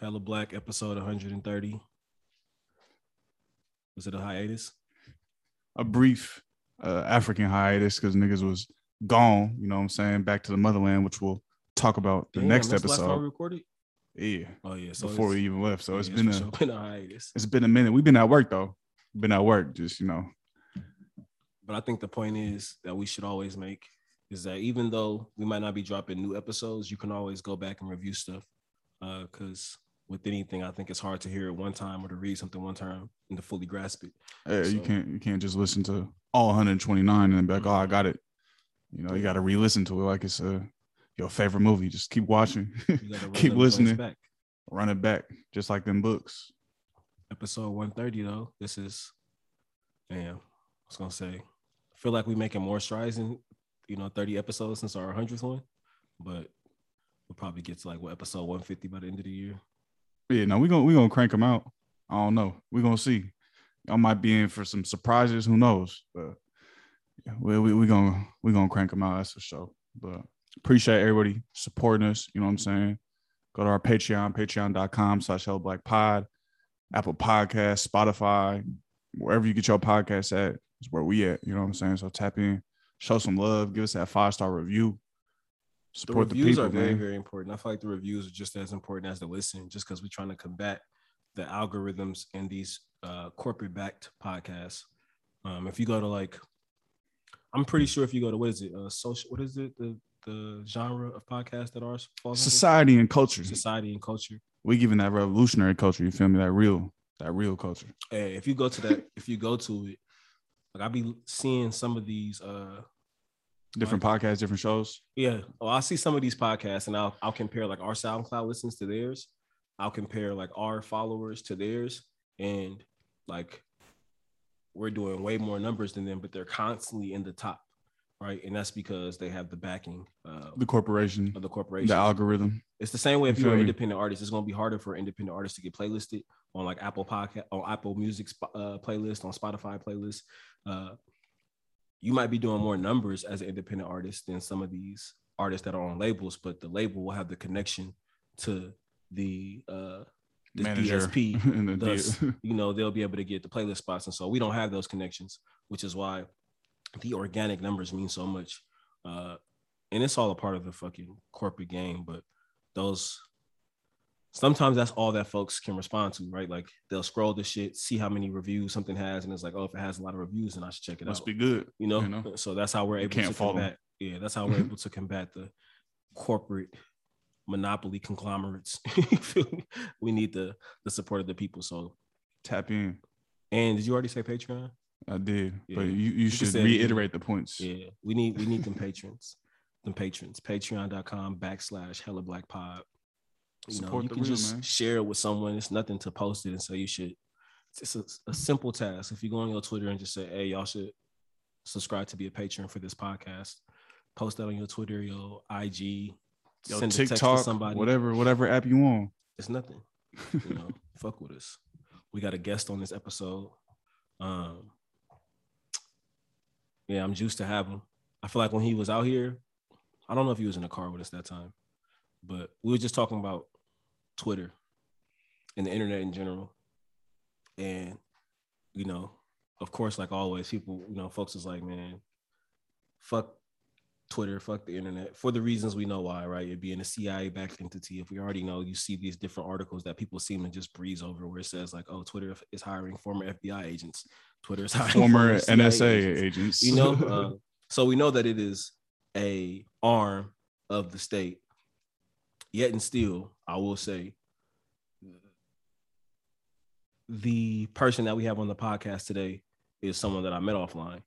Hella Black episode 130. Was it a hiatus? A brief uh, African hiatus because niggas was gone. You know what I'm saying? Back to the motherland, which we'll talk about the Damn, next that's the last time we episode. recorded. Yeah, Oh yeah, so before we even left. So yeah, it's been a been a hiatus. it's been a minute. We've been at work though. Been at work, just you know. But I think the point is that we should always make is that even though we might not be dropping new episodes, you can always go back and review stuff. Uh, because with anything, I think it's hard to hear it one time or to read something one time and to fully grasp it. Yeah, you can't you can't just listen to all 129 and then be like, oh, I mm-hmm. got it. You know, you got to re-listen to it like it's a your favorite movie. Just keep watching, You gotta run keep listening, back. run it back, just like them books. Episode 130 though. This is damn. I was gonna say, I feel like we're making more strides in you know 30 episodes since our 100th one, but we'll probably get to like what episode 150 by the end of the year. Yeah, no, we gonna we gonna crank them out. I don't know. We're gonna see. I might be in for some surprises. Who knows? But yeah, we we we gonna we gonna crank them out. That's for sure. But appreciate everybody supporting us. You know what I'm saying? Go to our Patreon, patreon.com slash Hella Black Pod, Apple Podcast, Spotify, wherever you get your podcast at is where we at. You know what I'm saying? So tap in, show some love, give us that five star review. The Support the, reviews people, are very, man. very important. I feel like the reviews are just as important as the listen, just because we're trying to combat the algorithms in these uh, corporate backed podcasts. Um, if you go to like, I'm pretty sure if you go to what is it, uh, social, what is it, the the genre of podcast that ours falls? Society and culture. society and culture. we giving that revolutionary culture. You feel me? That real, that real culture. Hey, if you go to that, if you go to it, like I'll be seeing some of these uh Different podcasts, different shows. Yeah. Oh, I see some of these podcasts and I'll I'll compare like our SoundCloud listens to theirs. I'll compare like our followers to theirs. And like we're doing way more numbers than them, but they're constantly in the top. Right. And that's because they have the backing uh, The corporation, of the corporation. the algorithm. It's the same way if You you're an independent artist, it's gonna be harder for independent artists to get playlisted on like Apple Podcast, on Apple Music uh, playlist, on Spotify playlist. Uh, you might be doing more numbers as an independent artist than some of these artists that are on labels, but the label will have the connection to the uh, the Manager DSP. and the Thus, D- you know, they'll be able to get the playlist spots, and so we don't have those connections, which is why the organic numbers mean so much. Uh, and it's all a part of the fucking corporate game, but those sometimes that's all that folks can respond to, right? Like they'll scroll the shit, see how many reviews something has, and it's like, oh, if it has a lot of reviews, then I should check it must out. be good. you, know? you know? so that's how we're able to combat. Yeah, that's how we're able to combat the corporate monopoly conglomerates. You we need the the support of the people. So, Tap in. and did you already say Patreon? I did, but Yeah. you, you should reiterate the points. Yeah, we need we need them patrons, them patrons. Patreon.com backslash Hella Black Pod. You know, you can real, just man. share it with someone. It's nothing to post it and say you should. It's a, a simple task. If you go on your Twitter and just say, "Hey, y'all should subscribe to be a patron for this podcast," post that on your Twitter, your IG, Yo, send a TikTok, somebody. whatever, whatever app you want. It's nothing. You know, fuck with us. We got a guest on this episode. Um, yeah, I'm juiced to have him. I feel like when he was out here, I don't know if he was in the car with us that time, but we were just talking about Twitter and the internet in general. And, you know, of course, like always, people, you know, folks is like, man, fuck Twitter, fuck the internet for the reasons we know why, right? It being a CIA backed entity. If we already know, you see these different articles that people seem to just breeze over where it says, like, oh, Twitter is hiring former FBI agents, Twitter is hiring Former CIA NSA agents agents. you know uh, so we know that it is a arm of the state yet and still i will say the person that we have on the podcast today is someone that i met offline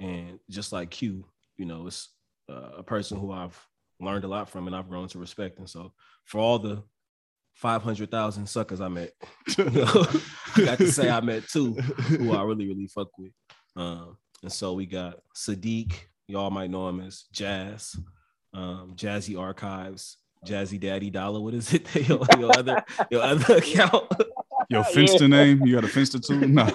and just like q you know it's uh, a person who i've learned a lot from and i've grown to respect and so for all the 500000 suckers i met you know, I got to say I met two who I really, really fuck with. Um, and so we got Sadiq, y'all might know him as Jazz, um, Jazzy Archives, Jazzy Daddy Dollar. What is it? your, your other your other account. Your finsta name? You got a finsta too? Nah.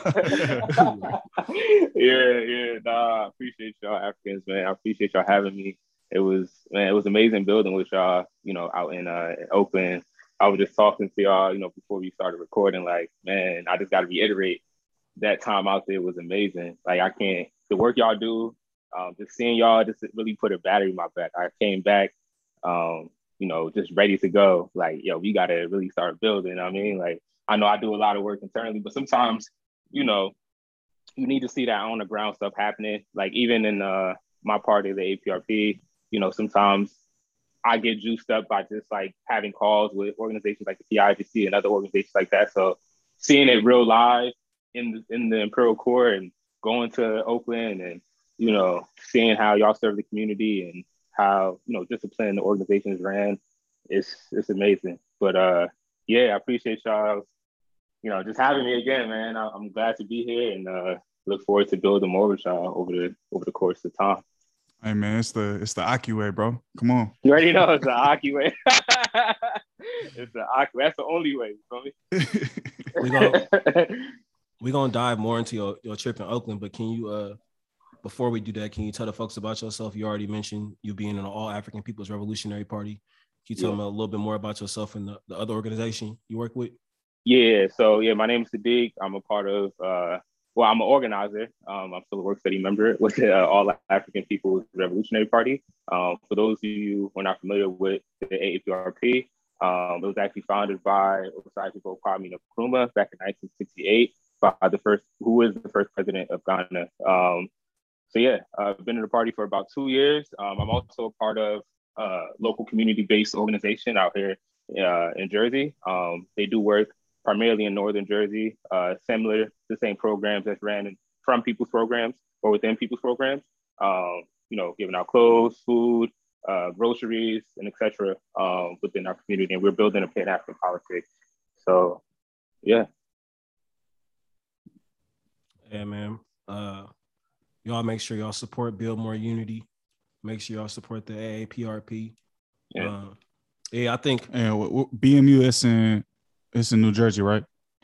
yeah, yeah, nah, I appreciate y'all Africans, man. I appreciate y'all having me. It was man, it was amazing building with y'all, you know, out in uh Oakland I was just talking to y'all, you know, before we started recording, like, man, I just got to reiterate that time out there was amazing. Like, I can't, the work y'all do, um, just seeing y'all just really put a battery in my back. I came back, um, you know, just ready to go. Like, yo, we got to really start building. I mean, like, I know I do a lot of work internally, but sometimes, you know, you need to see that on the ground stuff happening. Like, even in uh, my part of the APRP, you know, sometimes I get juiced up by just like having calls with organizations like the PIGC and other organizations like that. So seeing it real live in the, in the Imperial Court and going to Oakland and you know seeing how y'all serve the community and how you know discipline the organizations ran, it's it's amazing. But uh, yeah, I appreciate y'all. You know, just having me again, man. I, am glad to be here and uh, look forward to building more with y'all over the over the course of time. Hey man, it's the it's the Aki way, bro. Come on. You already know it's the Aki way. it's the Aki. That's the only way. You we gonna we're gonna dive more into your, your trip in Oakland, but can you uh before we do that, can you tell the folks about yourself? You already mentioned you being in the All African People's Revolutionary Party. Can you tell yeah. them a little bit more about yourself and the, the other organization you work with? Yeah, so yeah, my name is Sadiq. I'm a part of uh well, I'm an organizer. Um, I'm still a work study member with the uh, All African People's Revolutionary Party. Um, for those of you who are not familiar with the AAPRP, um, it was actually founded by Osagyefo Kwame Nkrumah back in 1968 by the first, who was the first president of Ghana. Um, so yeah, I've been in the party for about two years. Um, I'm also a part of a local community-based organization out here uh, in Jersey. Um, they do work primarily in Northern Jersey, uh, similar to the same programs that's ran from people's programs or within people's programs. Um, you know, giving out clothes, food, uh, groceries, and etc. Um, within our community, and we're building a Pan African politics. So, yeah. Yeah, man. Uh, y'all make sure y'all support Build More Unity. Make sure y'all support the AAPRP. Yeah. Uh, yeah, I think. And BMUS and it's in New Jersey, right?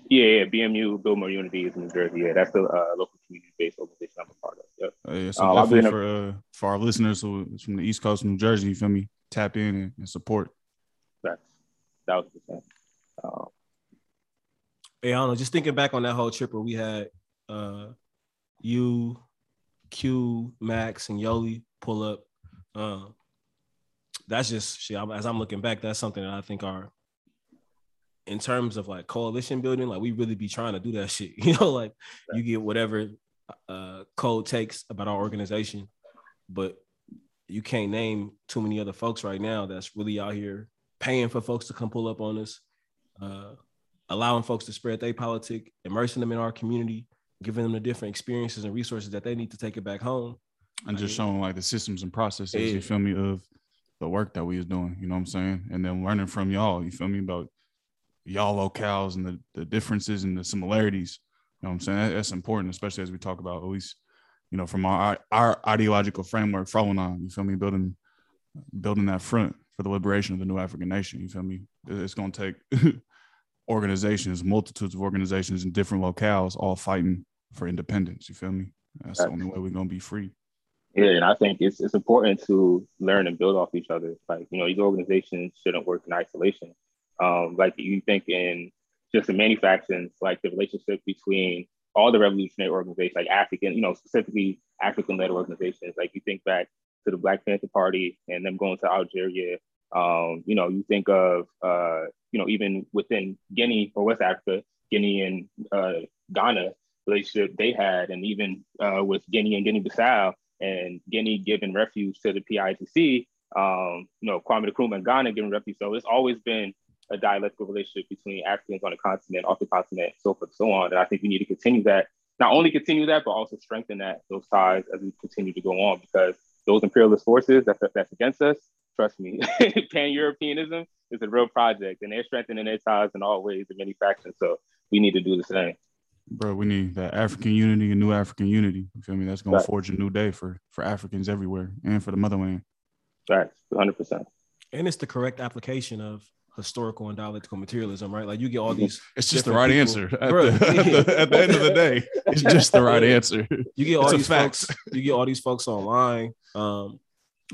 Yeah, yeah. BMU, Build More Unity is in New Jersey. Yeah, that's the uh, local community-based organization I'm a part of. Yep. Uh, yeah, so um, definitely for uh, for our listeners who is from the East Coast, New Jersey, you feel me? Tap in and, and support. That's that was the same. Um, hey, I don't know. Just thinking back on that whole trip where we had uh, you, Q, Max, and Yoli pull up. Uh, that's just shit. As I'm looking back, that's something that I think our in terms of like coalition building, like we really be trying to do that shit. You know, like you get whatever uh, code takes about our organization, but you can't name too many other folks right now that's really out here paying for folks to come pull up on us, uh, allowing folks to spread their politic, immersing them in our community, giving them the different experiences and resources that they need to take it back home. And just showing like the systems and processes, yeah. you feel me, of the work that we was doing, you know what I'm saying? And then learning from y'all, you feel me, about y'all locales and the, the differences and the similarities. You know what I'm saying? That's important, especially as we talk about at least, you know, from our our ideological framework following on, you feel me, building building that front for the liberation of the new African nation. You feel me? It's gonna take organizations, multitudes of organizations in different locales all fighting for independence. You feel me? That's, the only way we're gonna be free. Yeah, and I think it's it's important to learn and build off each other. Like, you know, these organizations shouldn't work in isolation. Um, like you think in just the manufacturing, like the relationship between all the revolutionary organizations, like African, you know, specifically African-led organizations. Like you think back to the Black Panther Party and them going to Algeria. Um, you know, you think of, uh, you know, even within Guinea or West Africa, Guinea and uh, Ghana relationship they had, and even uh, with Guinea and Guinea-Bissau, and Guinea giving refuge to the PIGC. Um, you know, Kwame Nkrumah and Ghana giving refuge. So it's always been a dialectical relationship between Africans on the continent, off the continent, so forth, and so on. And I think we need to continue that, not only continue that, but also strengthen that those ties as we continue to go on, because those imperialist forces that's, that's against us, trust me, pan-Europeanism is a real project, and they're strengthening their ties in all ways in many factions. So we need to do the same. Bro, we need that African unity and new African unity. You feel me? That's gonna right. forge a new day for for Africans everywhere and for the motherland. Right, hundred percent. And it's the correct application of historical and dialectical materialism, right? Like you get all these. It's just the right people. answer. At, the, at, the, at, the, end of the day, it's just the right answer. You get all it's these folks. You get all these folks online, um,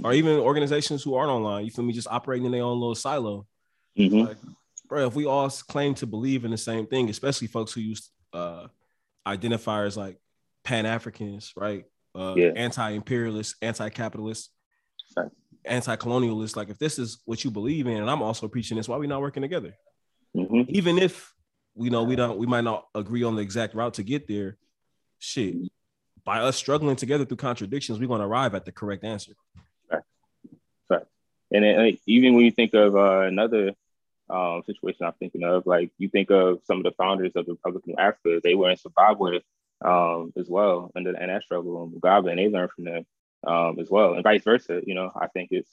or even organizations who aren't online. You feel me? Just operating in their own little silo. Mm-hmm. Like, bro, if we all claim to believe in the same thing, especially folks who use uh, identifiers like Pan Africans, right? Uh, Yeah. Anti-imperialists, anti-capitalists, Right. anti-colonialists. Like, if this is what you believe in, and I'm also preaching this, why are we not working together? Mhm. Even if we know we don't, we might not agree on the exact route to get there. Shit, by us struggling together through contradictions, we're going to arrive at the correct answer. Right. And then, even when you think of uh, another um, situation I'm thinking of, like you think of some of the founders of the Republic of Africa, they were in Zimbabwe um, as well under the NS struggle and Mugabe, and they learned from them um, as well, and vice versa. You know, I think it's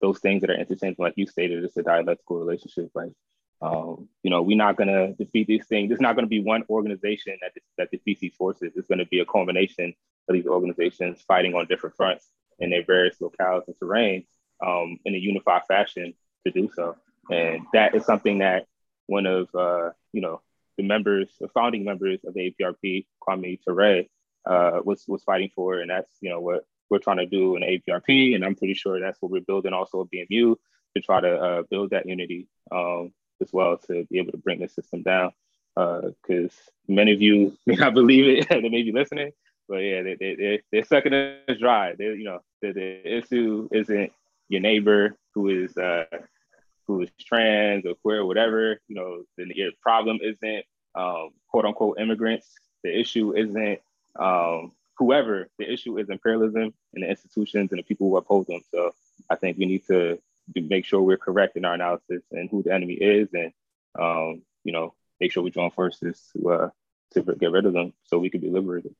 those things that are interchanging, like you stated, it's a dialectical relationship. Like, um, you know, we're not gonna defeat these things. There's not gonna be one organization that that defeats these forces. It's gonna be a culmination of these organizations fighting on different fronts in their various locales and terrains um, in a unified fashion to do so. And that is something that one of uh, you know the members, the founding members of the APRP, Kwame Ture, uh, was was fighting for, and that's you know what we're trying to do in APRP, and I'm pretty sure that's what we're building also at BMU to try to uh, build that unity um, as well to be able to bring the system down. Because many of you may not believe it, they may be listening, but yeah, they, they, they, they're sucking us dry. They, you know, the, the issue isn't your neighbor who is uh, who is trans or queer, or whatever. You know, the your problem isn't um, quote unquote immigrants. The issue isn't um, whoever. The issue is imperialism and the institutions and the people who uphold them. So I think we need to to make sure we're correct in our analysis and who the enemy is, and um, you know, make sure we join forces to uh, to get rid of them so we can be liberated.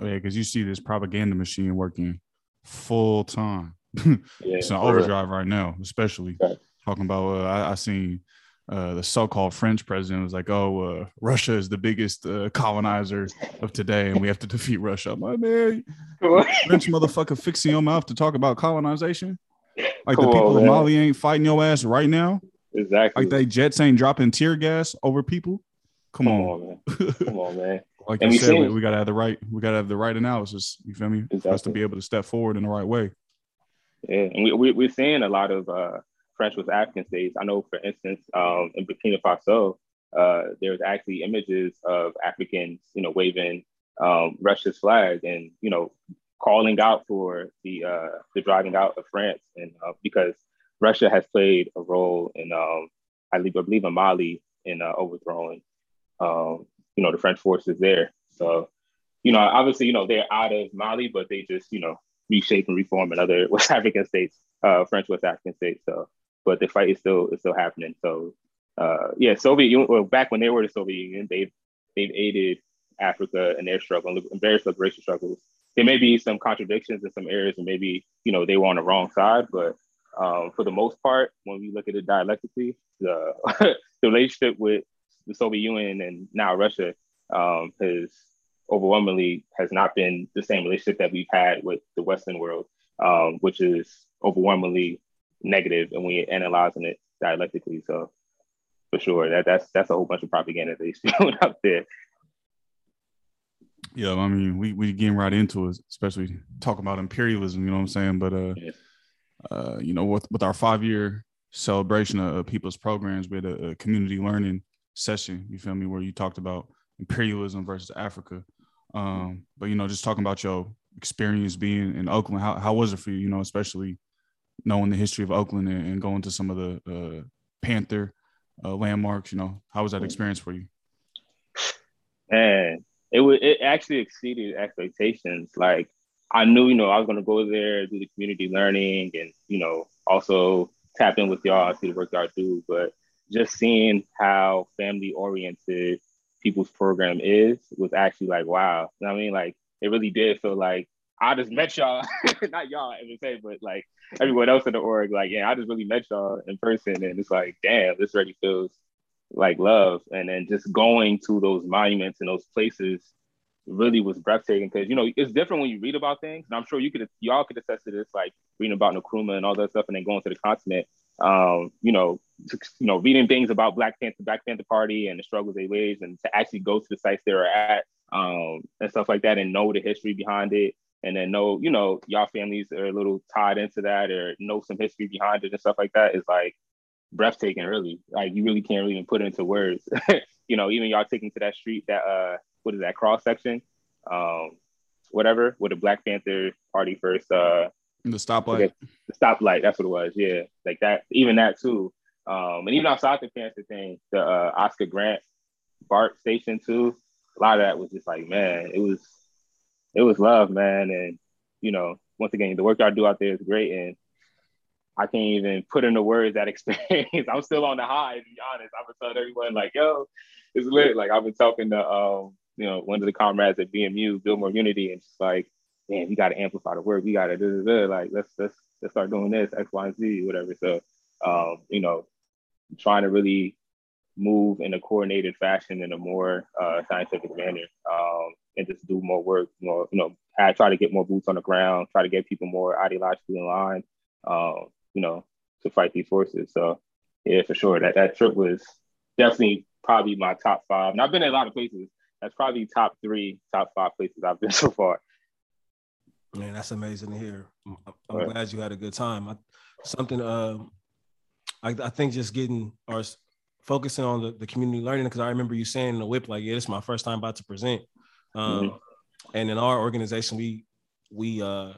Oh, yeah, because you see this propaganda machine working full time. Yeah, it's an overdrive right now, especially Right. Talking about. Uh, I, I seen uh, the so-called French president was like, "Oh, uh, Russia is the biggest uh, colonizer of today, and we have to defeat Russia." I'm like, man, French motherfucker fixing your mouth to talk about colonization. Like the people of. Mali ain't fighting your ass right now. exactly. Like they jets ain't dropping tear gas over people. Come, Come on. on, man. Come on, man. like And you we said, we, we gotta have the right. We gotta have the right analysis. You feel me? For us to be able to step forward in the right way. Yeah, and we, we, we're seeing a lot of uh, French with African states. I know, for instance, um, in Burkina Faso, uh, there's actually images of Africans, you know, waving um, Russia's flag and, you know, calling out for the uh, the driving out of France, and uh, because Russia has played a role in, um, I believe, I believe in Mali in uh, overthrowing, um, you know, the French forces there. So, you know, obviously, you know, they're out of Mali, but they just, you know, reshape and reform in other West African states, uh, French West African states. So, but the fight is still is still happening. So, uh, yeah, Soviet Union. Well, back when they were the Soviet Union, they've they've aided Africa in their struggle in various liberation struggles. There may be some contradictions in some areas, and maybe you know they were on the wrong side, but um, for the most part, when we look at it dialectically, the, the relationship with the Soviet Union and now Russia um, has overwhelmingly has not been the same relationship that we've had with the Western world, um, which is overwhelmingly negative, and we're analyzing it dialectically. So, for sure, that that's that's a whole bunch of propaganda that he's spewing out there. Yeah, I mean, we we getting right into it, especially talking about imperialism. You know what I'm saying? But uh, Yeah. uh, you know, with with our five year celebration of, of people's programs, we had a, a community learning session. You feel me? Where you talked about imperialism versus Africa. Um, but you know, just talking about your experience being in Oakland, how how was it for you? You know, especially knowing the history of Oakland and, and going to some of the uh, Panther uh, landmarks. You know, how was that experience for you? and it would it actually exceeded expectations. Like I knew, you know, I was gonna go there, do the community learning, and you know, also tap in with y'all see the work y'all do. But just seeing how family oriented people's program is was actually like, wow. You know I mean? Like it really did feel like I just met y'all, not y'all, as I say, but like everyone else in the org, like, yeah, I just really met y'all in person. And it's like, damn, this already feels like love and then just going to those monuments and those places really was breathtaking because you know it's different when you read about things and i'm sure you could y'all could attest to this like reading about Nkrumah and all that stuff and then going to the continent um you know to, you know reading things about black panther black panther party and the struggles they waged and to actually go to the sites they were at um and stuff like that and know the history behind it and then know you know y'all families are a little tied into that or know some history behind it and stuff like that is like breathtaking, really. Like you really can't even put it into words. you know, even y'all taking to that street, that uh, what is that cross section, um, whatever, with the Black Panther Party first, uh, the stoplight, the stoplight. That's what it was. Yeah, like that. Even that too. Um, and even outside the Panther thing, the uh, Oscar Grant BART station too. A lot of that was just like, man, it was, it was love, man. And you know, once again, the work y'all do out there is great, and I can't even put into words that experience. I'm still on the high, to be honest. I've been telling everyone like, yo, it's lit. Like I've been talking to um, you know, one of the comrades at BMU, Build More Unity, and just like, man, we gotta amplify the work. We gotta do this, like let's let's let's start doing this, X, Y, and Z, whatever. So um, you know, trying to really move in a coordinated fashion in a more uh, scientific manner um, and just do more work, more, you know, I try to get more boots on the ground, try to get people more ideologically aligned, um, you know, to fight these forces. So yeah, for sure. That that trip was definitely probably my top five. And I've been in a lot of places. That's probably top three, top five places I've been so far. Man, that's amazing to hear. I'm, I'm right. glad you had a good time. I, something uh, I, I think just getting or focusing on the, the community learning because I remember you saying in the whip like, yeah, this is my first time about to present. Um, mm-hmm. And in our organization, we we uh,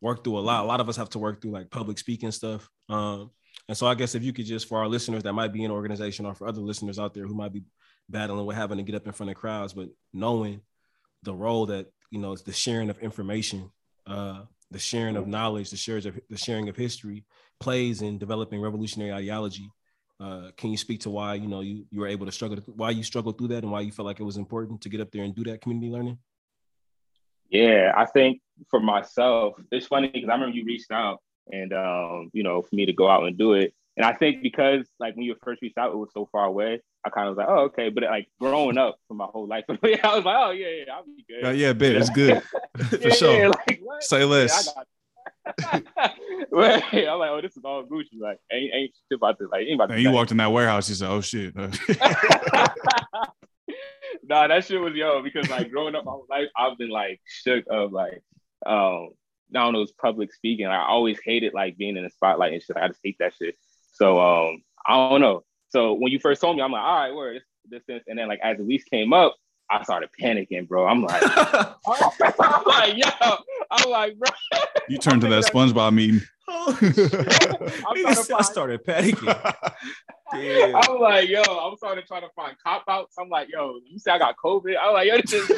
work through a lot. A lot of us have to work through like public speaking stuff. Um, and so I guess if you could just for our listeners that might be in organization or for other listeners out there who might be battling with having to get up in front of crowds, but knowing the role that you know the sharing of information, uh, the sharing of knowledge, the sharing of the sharing of history plays in developing revolutionary ideology. Uh, can you speak to why you know you you were able to struggle, why you struggled through that, and why you felt like it was important to get up there and do that community learning? Yeah, I think for myself, it's funny because I remember you reached out and um, you know, for me to go out and do it. And I think because like when you first reached out, it was so far away. I kind of was like, oh, okay. But like growing up for my whole life, I was like, oh yeah, yeah, I'll be good. Yeah, yeah, bit. It's good for yeah, sure. Yeah, like, Say less. Yeah, well, I'm like, oh, this is all Gucci. Like, ain't ain't shit about this. Like, ain't about. And you walked in that warehouse, you said, oh shit. nah, that shit was yo because like growing up my life, I've been like shook of like um I don't know, it's public speaking. I always hated like being in the spotlight and shit. I just hate that shit. So um, I don't know. So when you first told me, I'm like, all right, where this, this, this, and then like as the weeks came up, I started panicking, bro. I'm like, I'm like, yo, I'm like, bro. You turned to that SpongeBob meme. I started panicking. Damn. I'm like, yo, I'm starting to try to find cop outs. I'm like, yo, you say I got COVID? I'm like, yo, this is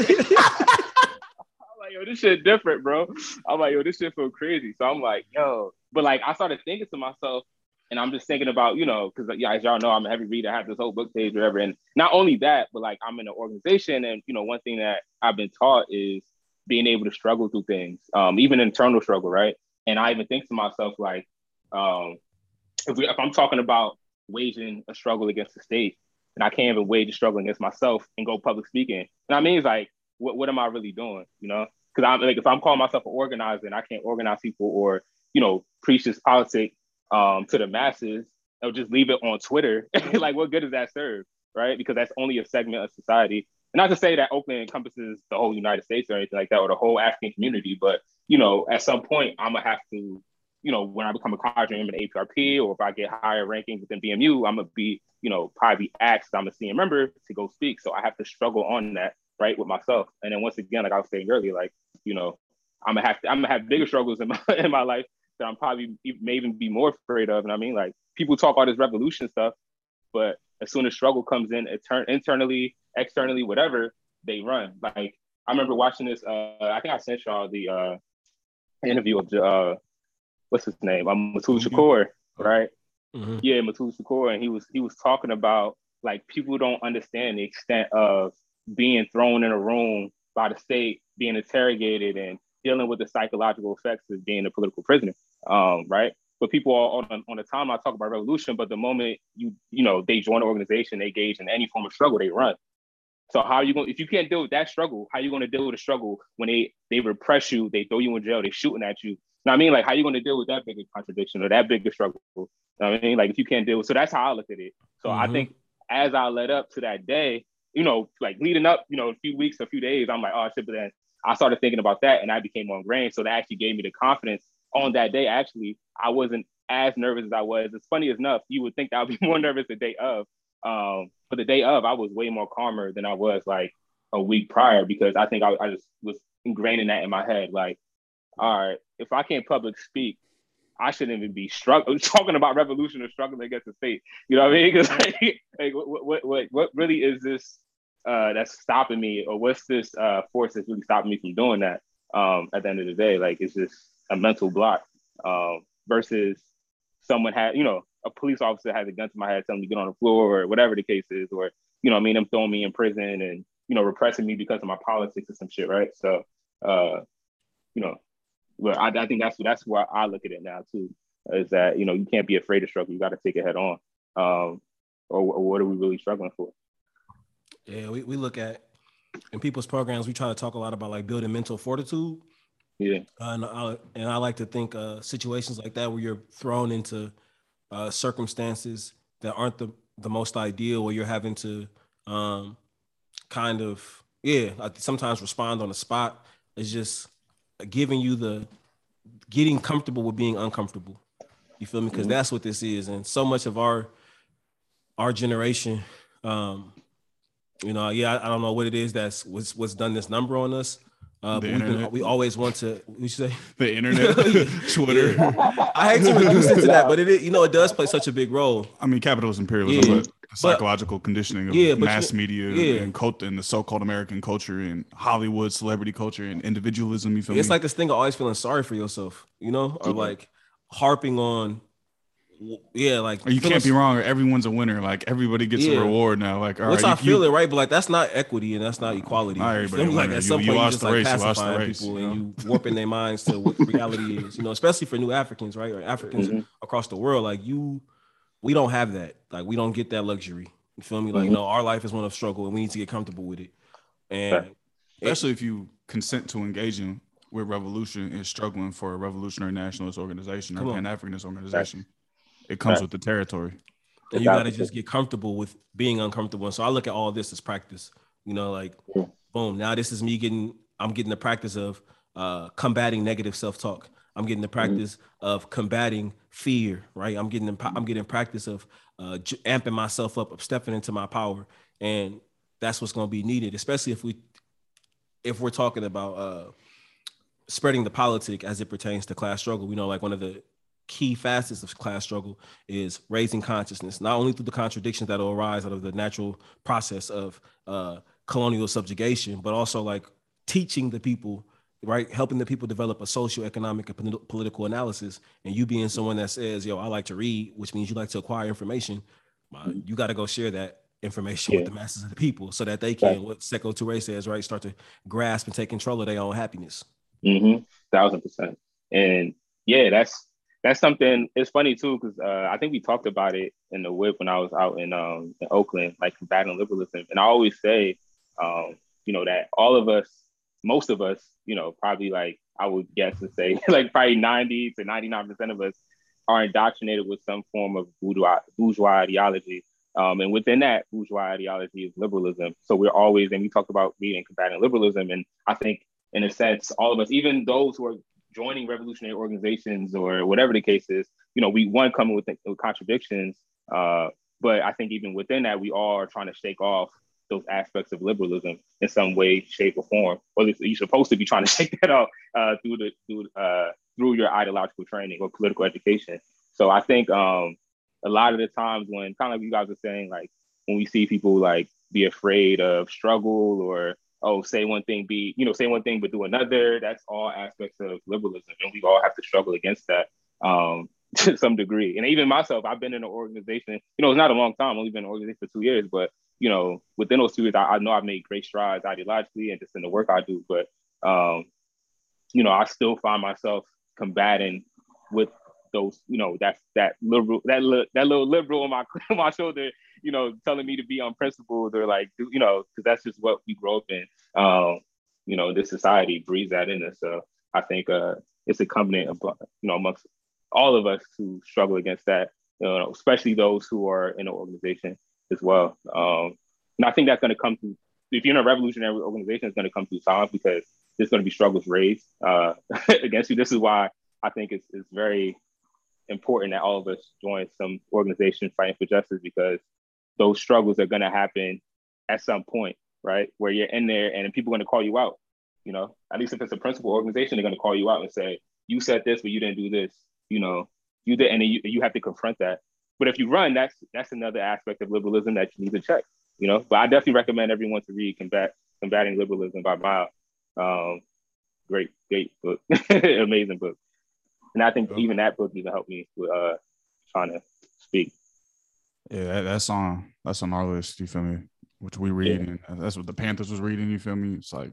like, yo, this shit different, bro. I'm like, yo, this shit feel crazy. So I'm like, yo, but like, I started thinking to myself, and I'm just thinking about, you know, because yeah, as y'all know, I'm a heavy reader. I have this whole book page, or whatever. And not only that, but like, I'm in an organization, and you know, one thing that I've been taught is being able to struggle through things, um, even internal struggle, right? And I even think to myself, like, um, if, we, if I'm talking about waging a struggle against the state, and I can't even wage a struggle against myself and go public speaking, and I mean, it's like what, what am I really doing? You know, because I'm like if I'm calling myself an organizer and I can't organize people or you know preach this politic um, to the masses, or just leave it on Twitter. like, what good does that serve, right? Because that's only a segment of society. And not to say that Oakland encompasses the whole United States or anything like that, or the whole African community, but you know, at some point, I'm gonna have to, you know, when I become a cadre member in APRP, or if I get higher rankings within BMU, I'm gonna be, you know, probably asked. I'm a senior member to go speak, so I have to struggle on that right with myself. And then once again, like I was saying earlier, like you know, I'm gonna have to, I'm gonna have bigger struggles in my in my life that I'm probably may even be more afraid of. And I mean, like people talk all this revolution stuff, but as soon as struggle comes in, turn internally, externally, whatever, they run. Like I remember watching this. Uh, I think I sent y'all the uh, interview of uh, what's his name? I'm Mutulu mm-hmm. Shakur, right? Mm-hmm. Yeah, Mutulu Shakur, and he was he was talking about like people don't understand the extent of being thrown in a room by the state, being interrogated, and dealing with the psychological effects of being a political prisoner, um, right? But people are on, on the time I talk about revolution, but the moment you you know they join an organization, they engage in any form of struggle, they run. So how are you going? If you can't deal with that struggle, how are you going to deal with a struggle when they they repress you, they throw you in jail, they shooting at you? Now I mean, like how are you going to deal with that bigger contradiction or that bigger struggle? You know I mean, like if you can't deal with, so that's how I look at it. So mm-hmm. I think as I led up to that day, you know, like leading up, you know, a few weeks, a few days, I'm like, oh shit, but then I started thinking about that and I became more ingrained. So that actually gave me the confidence on that day. Actually, I wasn't as nervous as I was. It's funny enough, you would think I would be more nervous the day of. Um, but the day of, I was way more calmer than I was like a week prior because I think I, I just was ingraining that in my head. Like, all right, if I can't public speak, I shouldn't even be struggling talking about revolution or struggling against the state. You know what I mean? Because like, like, what, what, what, what really is this uh, that's stopping me, or what's this uh, force that's really stopping me from doing that? Um, at the end of the day, like it's just a mental block um, versus someone had, you know, a police officer has a gun to my head telling me to get on the floor or whatever the case is, or you know, I mean, them throwing me in prison and you know, repressing me because of my politics or some shit, right? So, uh, you know, but I, I think that's that's where I look at it now too, is that you know you can't be afraid to struggle, you got to take it head on. Um, or, or what are we really struggling for? Yeah, we, we look at in people's programs, we try to talk a lot about like building mental fortitude. Yeah. Uh, and, I, and I like to think uh, situations like that where you're thrown into uh, circumstances that aren't the, the most ideal, where you're having to um, kind of, yeah, like sometimes respond on the spot. It's just giving you the getting comfortable with being uncomfortable. You feel me? Because mm-hmm. that's what this is. And so much of our our generation, um, you know, yeah, I, I, don't know what it is that's what's what's done this number on us. Uh, but been, we always want to. We say the internet, Twitter. I hate to reduce it to that, but it you know it does play such a big role. I mean, capitalism, imperialism, yeah. but psychological but, conditioning of yeah, mass you, media yeah. and cult and the so-called American culture and Hollywood celebrity culture and individualism. You feel me? it's me? like this thing of always feeling sorry for yourself, you know, or like harping on yeah, like you can't be wrong. Or everyone's a winner. Like everybody gets yeah. a reward now. Like all What's right, I feel it right, but like that's not equity and that's not equality. All right, but like at some you, point you, you just like race, pacifying race, people you know? and you warping their minds to what reality is. You know, especially for new Africans, right, or Africans mm-hmm. across the world. Like you, we don't have that. Like we don't get that luxury. You feel me? Like mm-hmm. no, our life is one of struggle, and we need to get comfortable with it. And especially if you consent to engaging with revolution and struggling for a revolutionary nationalist organization or Pan Africanist organization. It comes right. with the territory. And you got to just get comfortable with being uncomfortable. And so I look at all this as practice. You know, like yeah. boom. Now this is me getting. I'm getting the practice of uh, combating negative self-talk. I'm getting the mm-hmm. practice mm-hmm. of combating fear. Right. I'm getting. I'm getting practice of uh, amping myself up, of stepping into my power, and that's what's going to be needed, especially if we if we're talking about uh, spreading the politic as it pertains to class struggle. We know, like one of the key facets of class struggle is raising consciousness, not only through the contradictions that will arise out of the natural process of uh, colonial subjugation, but also like teaching the people, right, helping the people develop a social, economic, and political analysis. And you being someone that says, "Yo, I like to read," which means you like to acquire information, uh, you got to go share that information yeah. with the masses of the people so that they can, right. what Sekou Touré says, right, start to grasp and take control of their own happiness. Mm-hmm. Thousand percent. And yeah, that's that's something. It's funny too because uh, I think we talked about it in the whip when I was out in um, in Oakland, like combating liberalism. And I always say, um, you know, that all of us, most of us, you know, probably like I would guess to say, like probably ninety to ninety nine percent of us are indoctrinated with some form of bourgeois, bourgeois ideology. Um, and within that bourgeois ideology is liberalism. So we're always, and we talked about being combating liberalism. And I think, in a sense, all of us, even those who are joining revolutionary organizations or whatever the case is, you know, we one coming with, with contradictions, uh, but I think even within that, we all are trying to shake off those aspects of liberalism in some way, shape, or form. Or you're supposed to be trying to shake that off uh, through the through uh, through your ideological training or political education. So I think um, a lot of the times when kind of like you guys are saying, like when we see people like be afraid of struggle or oh, say one thing, be, you know, say one thing, but do another. That's all aspects of liberalism. And we all have to struggle against that um, to some degree. And even myself, I've been in an organization, you know, it's not a long time, I've only been in an organization for two years, but, you know, within those two years, I, I know I've made great strides ideologically and just in the work I do. But, um, you know, I still find myself combating with those, you know, that that liberal, that li- that little liberal on my on my shoulder you know, telling me to be unprincipled or like, you know, because that's just what we grow up in. Um, you know, this society breeds that in us. So I think uh, it's incumbent, of you know, amongst all of us who struggle against that, you know, especially those who are in an organization as well. Um, and I think that's going to come through. If you're in a revolutionary organization, it's going to come through time because there's going to be struggles raised uh, against you. This is why I think it's, it's very important that all of us join some organization fighting for justice because those struggles are going to happen at some point, right? Where you're in there and people are going to call you out. You know, at least if it's a principal organization, they're going to call you out and say, "You said this, but you didn't do this." You know, you did, and you you have to confront that. But if you run, that's that's another aspect of liberalism that you need to check. You know, but I definitely recommend everyone to read "Combat Combating Liberalism" by Mao. Um, great, great book, amazing book. And I think even that book even helped me with uh, trying to speak. Yeah, that's on that's on our list. You feel me? Which we read, yeah. and that's what the Panthers was reading. You feel me? It's like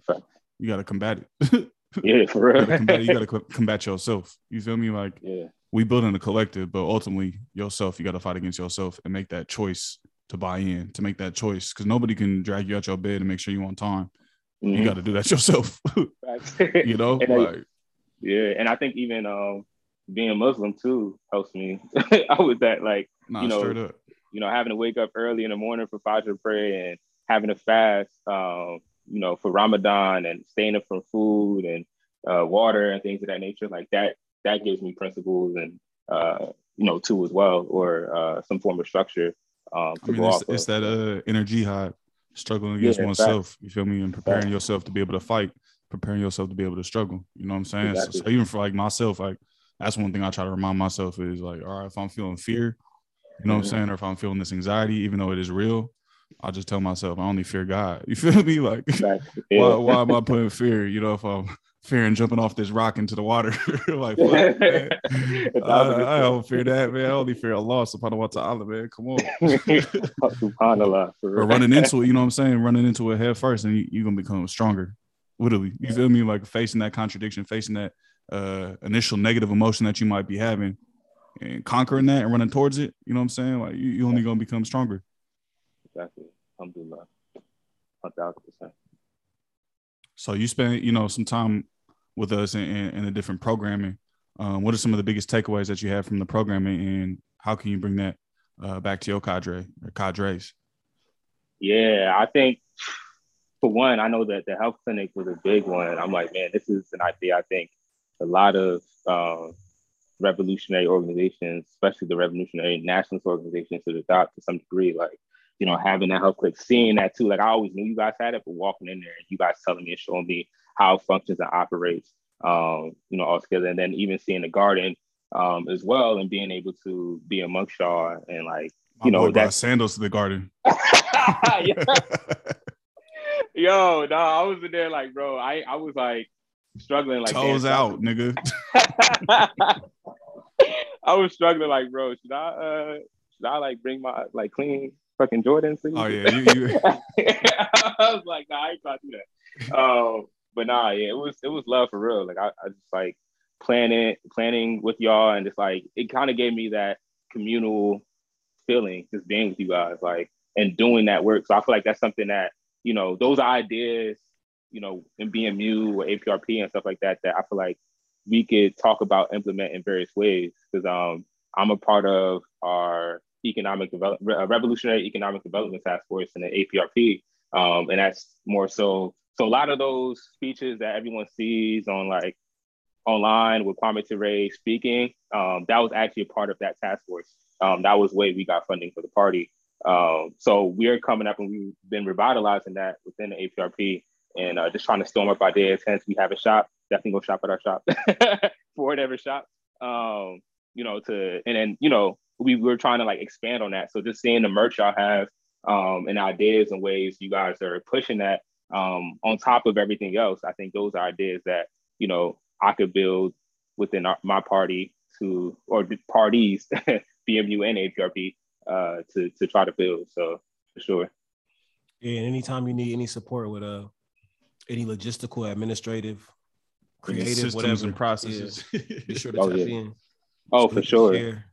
you got to combat it. yeah, for real. you got to combat yourself. You feel me? Like yeah. we build in a collective, but ultimately yourself, you got to fight against yourself and make that choice to buy in, to make that choice, because nobody can drag you out your bed and make sure you on time. Mm-hmm. You got to do that yourself. you know, and like, I, yeah, and I think even um, being Muslim too helps me. I was that like nah, you know you know, having to wake up early in the morning for Fajr prayer and having to fast, um, you know, for Ramadan and staying up from food and uh, water and things of that nature, like that, that gives me principles and, uh, you know, too as well, or uh, some form of structure. Um, I mean, it's, it's that uh, inner jihad, struggling against yeah, oneself. You feel me? And preparing yourself to be able to fight, preparing yourself to be able to struggle. You know what I'm saying? Exactly. So, so even for like myself, like that's one thing I try to remind myself is like, all right, if I'm feeling fear, you know what I'm saying? Or if I'm feeling this anxiety, even though it is real, I'll just tell myself I only fear God. You feel me? Like yeah. why, why am I putting fear? You know, if I'm fearing jumping off this rock into the water, like fuck, man. I, I, don't fear that, man. I only fear Allah subhanahu wa ta'ala, man. Come on. Subhanallah. or running into it, you know what I'm saying? Running into it head first, and you, are gonna become stronger. Literally. You feel me? Like facing that contradiction, facing that uh, initial negative emotion that you might be having and conquering that and running towards it, you know what I'm saying? Like you, you only gonna become stronger. Exactly. Alhamdulillah. Thousand percent. So you spent, you know, some time with us in, in, in the different programming. Um, what are some of the biggest takeaways that you have from the programming, and how can you bring that uh, back to your cadre or cadres? Yeah, I think for one, I know that the health clinic was a big one. I'm like, man, this is an idea. I think a lot of um, revolutionary organizations, especially the revolutionary nationalist organizations, to adopt to some degree. Like, you know, having that health clinic, seeing that too. Like I always knew you guys had it, but walking in there and you guys telling me and showing me how it functions and operates, um, you know, all together. And then even seeing the garden um, as well and being able to be amongst y'all and like, you My know, that sandals to the garden. Yo, no, I was in there like, bro, I, I was like struggling like toes out, nigga. I was struggling like, bro, should I uh should I like bring my like clean fucking Jordans? Oh yeah, you, you... I was like, nah, I ain't about to do that. Um, but nah, yeah, it was it was love for real. Like I, I just like planning planning with y'all and just like it kind of gave me that communal feeling just being with you guys like and doing that work. So I feel like that's something that you know those ideas you know, in BMU or APRP and stuff like that, that I feel like we could talk about implement in various ways. Because um, I'm a part of our economic development, uh, revolutionary economic development task force in the APRP, um, and that's more so. So a lot of those speeches that everyone sees on like online with Kwame Ture speaking, um, that was actually a part of that task force. Um, that was way we got funding for the party. Um, so we're coming up and we've been revitalizing that within the APRP and uh, just trying to storm up ideas. Hence, we have a shop. Definitely go shop at our shop for whatever shop. Um, you know, to and then you know we were trying to like expand on that. So just seeing the merch y'all have um, and ideas and ways you guys are pushing that um, on top of everything else, I think those are ideas that you know I could build within our, my party to or parties, BMU and APRP, uh, to to try to build. So for sure. Yeah, and anytime you need any support with uh any logistical, administrative, creative, systems whatever and processes. Yeah. Be sure to oh, tap yeah. in. Oh, for sure. Share.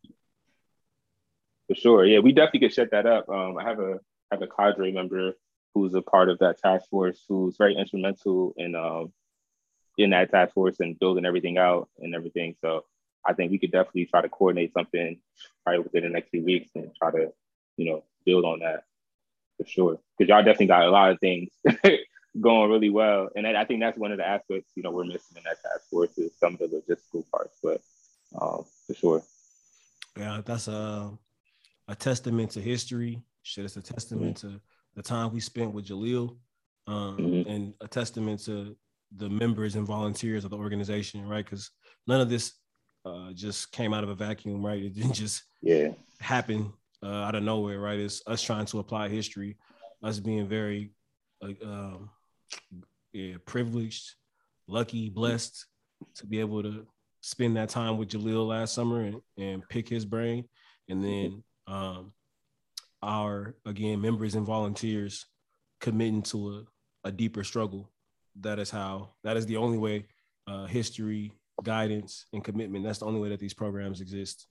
For sure. Yeah, we definitely could set that up. Um, I have a have a cadre member who's a part of that task force who's very instrumental in um in that task force and building everything out and everything. So I think we could definitely try to coordinate something probably within the next few weeks and try to, you know, build on that for sure. Because y'all definitely got a lot of things going really well. And I think that's one of the aspects, you know, we're missing in that task force is some of the logistical parts, but um, for sure. Yeah, that's a a testament to history. Shit, it's a testament mm-hmm. to the time we spent with Jaleel, um, mm-hmm. and a testament to the members and volunteers of the organization, right? Because none of this uh, just came out of a vacuum, right? It didn't just yeah happen uh, out of nowhere, right? It's us trying to apply history, us being very uh, um, yeah privileged, lucky, blessed to be able to spend that time with Jalil last summer and, and pick his brain, and then um, our again members and volunteers committing to a, a deeper struggle. That is how. That is the only way uh, history, guidance, and commitment. That's the only way that these programs exist,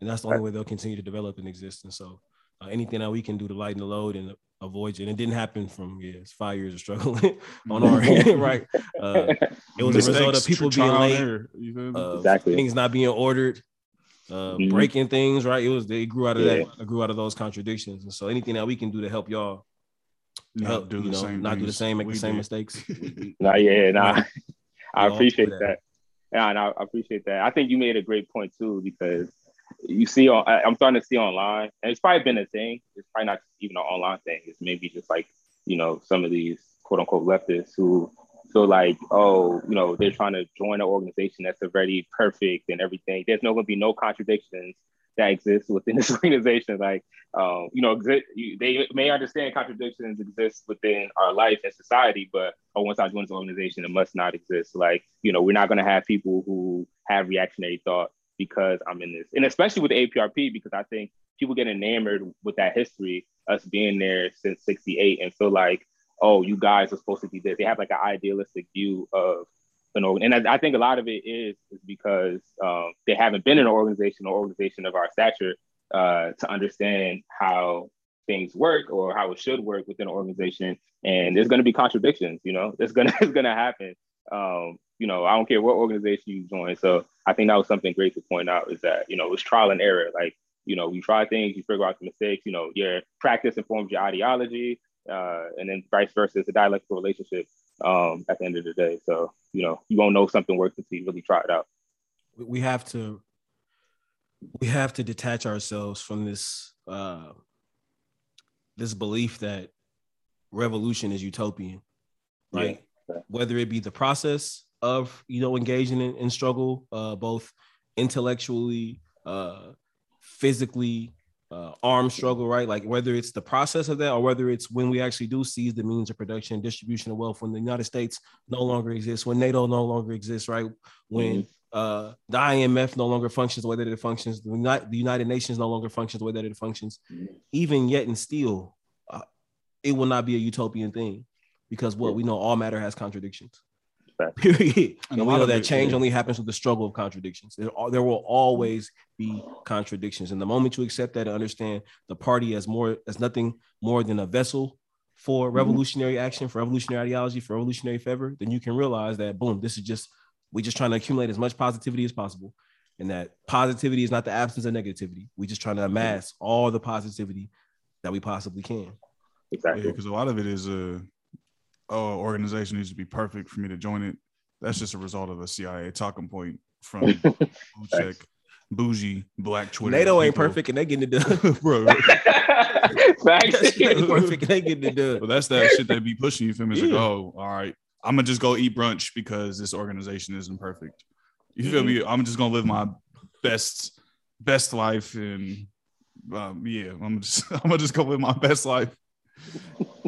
and that's the only way they'll continue to develop and exist. And so, uh, anything that we can do to lighten the load and avoid it. And it didn't happen from yeah, it's five years of struggling on our end, right? Uh, it was Mistakes, a result of people being late, uh, exactly. things not being ordered, uh, mm-hmm. breaking things, right? It was they grew out of yeah. that, grew out of those contradictions. And so anything that we can do to help y'all not help, do the know, same, not do the same, make the same did. mistakes. nah, yeah, nah. I appreciate that. that. Yeah, and I appreciate that. I think you made a great point too because you see on I'm starting to see online, and it's probably been a thing. It's probably not even an online thing. It's maybe just like you know some of these quote unquote leftists who feel like oh you know they're trying to join an organization that's already perfect and everything. There's no going to be no contradictions that exist within this organization. Like um, you know they may understand contradictions exist within our life and society, but oh once I join this organization, it must not exist. Like you know we're not going to have people who have reactionary thought because I'm in this. And especially with APRP, because I think people get enamored with that history, us being there since 68 and feel like, oh, you guys are supposed to be this. They have like an idealistic view of an organ. And I, I think a lot of it is, is because um, they haven't been in an organization or organization of our stature uh, to understand how things work or how it should work within an organization. And there's going to be contradictions, you know, it's going to, it's going to happen. Um, you know, I don't care what organization you join. So I think that was something great to point out is that, you know, it's trial and error. Like, you know, you try things, you figure out the mistakes, you know, your practice informs your ideology, uh, and then vice versa. It's a dialectical relationship um, at the end of the day. So, you know, you won't know something works until you really try it out. We have to, we have to detach ourselves from this, uh, this belief that revolution is utopian, right? Yeah. Whether it be the process of you know engaging in, in struggle, uh, both intellectually, uh, physically, uh, armed struggle, right? Like whether it's the process of that or whether it's when we actually do seize the means of production, and distribution of wealth, when the United States no longer exists, when NATO no longer exists, right? When mm-hmm. uh, the IMF no longer functions the way that it functions, the, United, the United Nations no longer functions the way that it functions, mm-hmm. even yet and still, uh, it will not be a utopian thing because what we know all matter has contradictions. Period. And, and we know that change yeah. only happens with the struggle of contradictions. There, are, there will always be contradictions. And the moment you accept that and understand the party as more as nothing more than a vessel for mm-hmm. revolutionary mm-hmm. action, for revolutionary ideology, for revolutionary favor, then you can realize that boom, this is just we're just trying to accumulate as much positivity as possible. And that positivity is not the absence of negativity. We're just trying to amass all the positivity that we possibly can. Exactly. Because yeah, a lot of it is uh oh, organization needs to be perfect for me to join it. That's just a result of a CIA talking point from check bougie black Twitter. NATO ain't perfect and they getting it done, bro. Facts. ain't perfect and they getting it done. But that's that shit they be pushing you. Feel me? It's yeah. like, oh, all right, I'm gonna just go eat brunch because this organization isn't perfect. You feel mm-hmm. me? I'm just gonna live my best best life and um, yeah, I'm just I'm gonna just go live my best life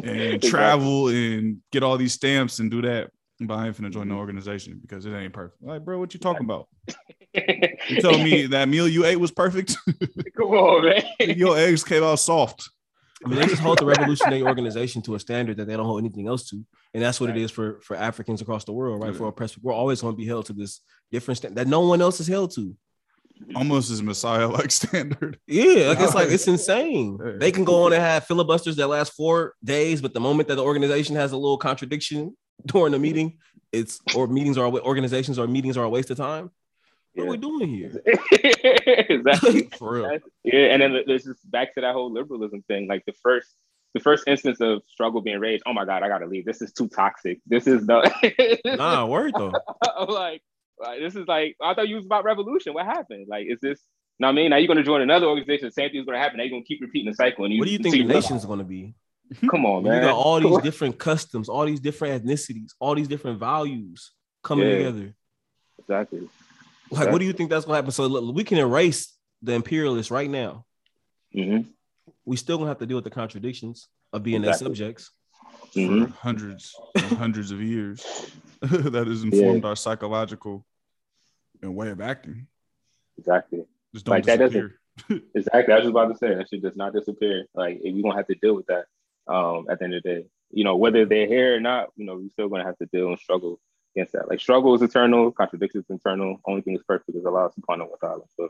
and travel and get all these stamps and do that. But I ain't finna join the mm-hmm. organization because it ain't perfect. Like, bro, what you talking about? you telling me that meal you ate was perfect? Come on, man. Your eggs came out soft. I mean, they just hold the revolutionary organization to a standard that they don't hold anything else to, and that's what right. it is for for Africans across the world, right? Yeah. For oppressed, we're always going to be held to this different standard that no one else is held to almost as Messiah like standard. Yeah, like it's like it's insane. They can go on and have filibusters that last four days, but the moment that the organization has a little contradiction during the meeting, it's or meetings are organizations or meetings are a waste of time. What yeah. are we doing here? exactly. For real. Yeah, and then there's just back to that whole liberalism thing. Like the first the first instance of struggle being raised, oh my God, I gotta leave. This is too toxic. This is the nah word though. like like this is like I thought you was about revolution. What happened? Like, is this Now I mean, now you're gonna join another organization. The same thing's gonna happen. You're gonna keep repeating the cycle. And you, What do you think the nation's going to be? Come on, man. You got all these different customs, all these different ethnicities, all these different values coming Yeah. together. Exactly. Like, what do you think that's going to happen? So look, we can erase the imperialists right now. hmm We still gonna have to deal with the contradictions of being their Exactly. Subjects. for hundreds and hundreds of years. that has informed our psychological and way of acting. Exactly. Just don't Like, that doesn't- Exactly. I was about to say that shit does not disappear. Like we're gonna have to deal with that um at the end of the day. You know, whether they're here or not, you know, we're still gonna have to deal and struggle against that. Like struggle is eternal, contradiction is eternal. Only thing is perfect is Allah subhanahu wa ta'ala. So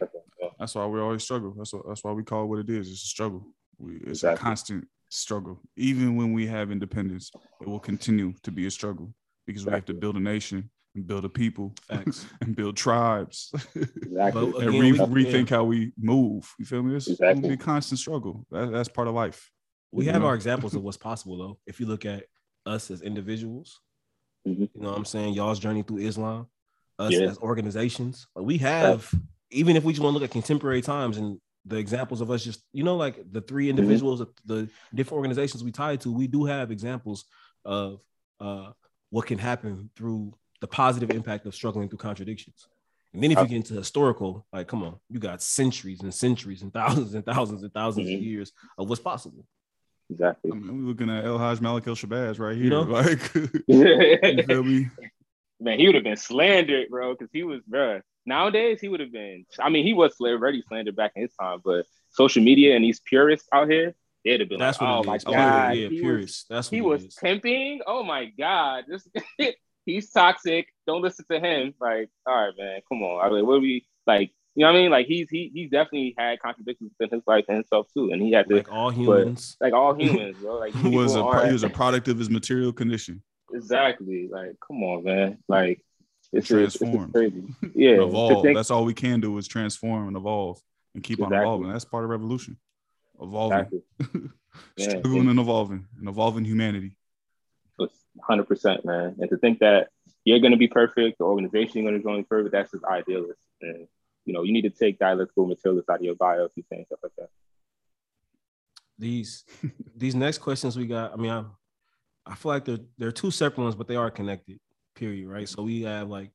that's. Yeah. That's why we always struggle. That's what, that's why we call it what it is. It's a struggle. We, it's Exactly. a constant struggle. Even when we have independence, it will continue to be a struggle because we have to build a nation and build a people Facts. and build tribes Exactly. And re- we- rethink how we move. You feel me? It's gonna Exactly. be a constant struggle. That, that's part of life. We have know? our examples of what's possible though. If you look at us as individuals, Mhm. you know what I'm saying? Y'all's journey through Islam, us Yeah. as organizations. Like we have, even if we just want to look at contemporary times and the examples of us just, you know, like the three Mm-hmm. individuals, the different organizations we tied to, we do have examples of uh what can happen through the positive impact of struggling through contradictions. And then if you get into historical, like come on, you got centuries and centuries and thousands and thousands and 1000s of Mhm. years of what's possible. Exactly. I mean, we're looking at El Haj Malik El Shabazz right here. You know? Like, you feel me? Man, he would have been slandered, bro, because he was, bro. Nowadays, he would have been. I mean, he was already slandered back in his time, but social media and these purists out here, they'd have been That's like, what "Oh my is. Oh, god, yeah, he was. That's what he was is. pimping. Oh my god, this he's toxic. Don't listen to him. Like, all right, man, come on. I mean, what are we like? You know what I mean? Like, he's he he's definitely had contradictions in his life and himself too, and he had to like all humans. like all humans, bro. Like Who was a he was a product of his material condition. Exactly like come on, man. Like it's it's, it's Transformed. crazy. Yeah, to evolve. think- That's all we can do is transform and evolve and keep on evolving. That's part of revolution. Evolving, exactly. Yeah, struggling and evolving, and evolving humanity. hundred percent, man. And to think that you're gonna be perfect, the organization you're gonna join perfect, that's just idealist. And you know, you need to take dialectical materialist out of your bio if you're saying stuff like that. these these next questions we got. I mean, I, I feel like they're they're two separate ones, but they are connected. Period. Right. So we have like,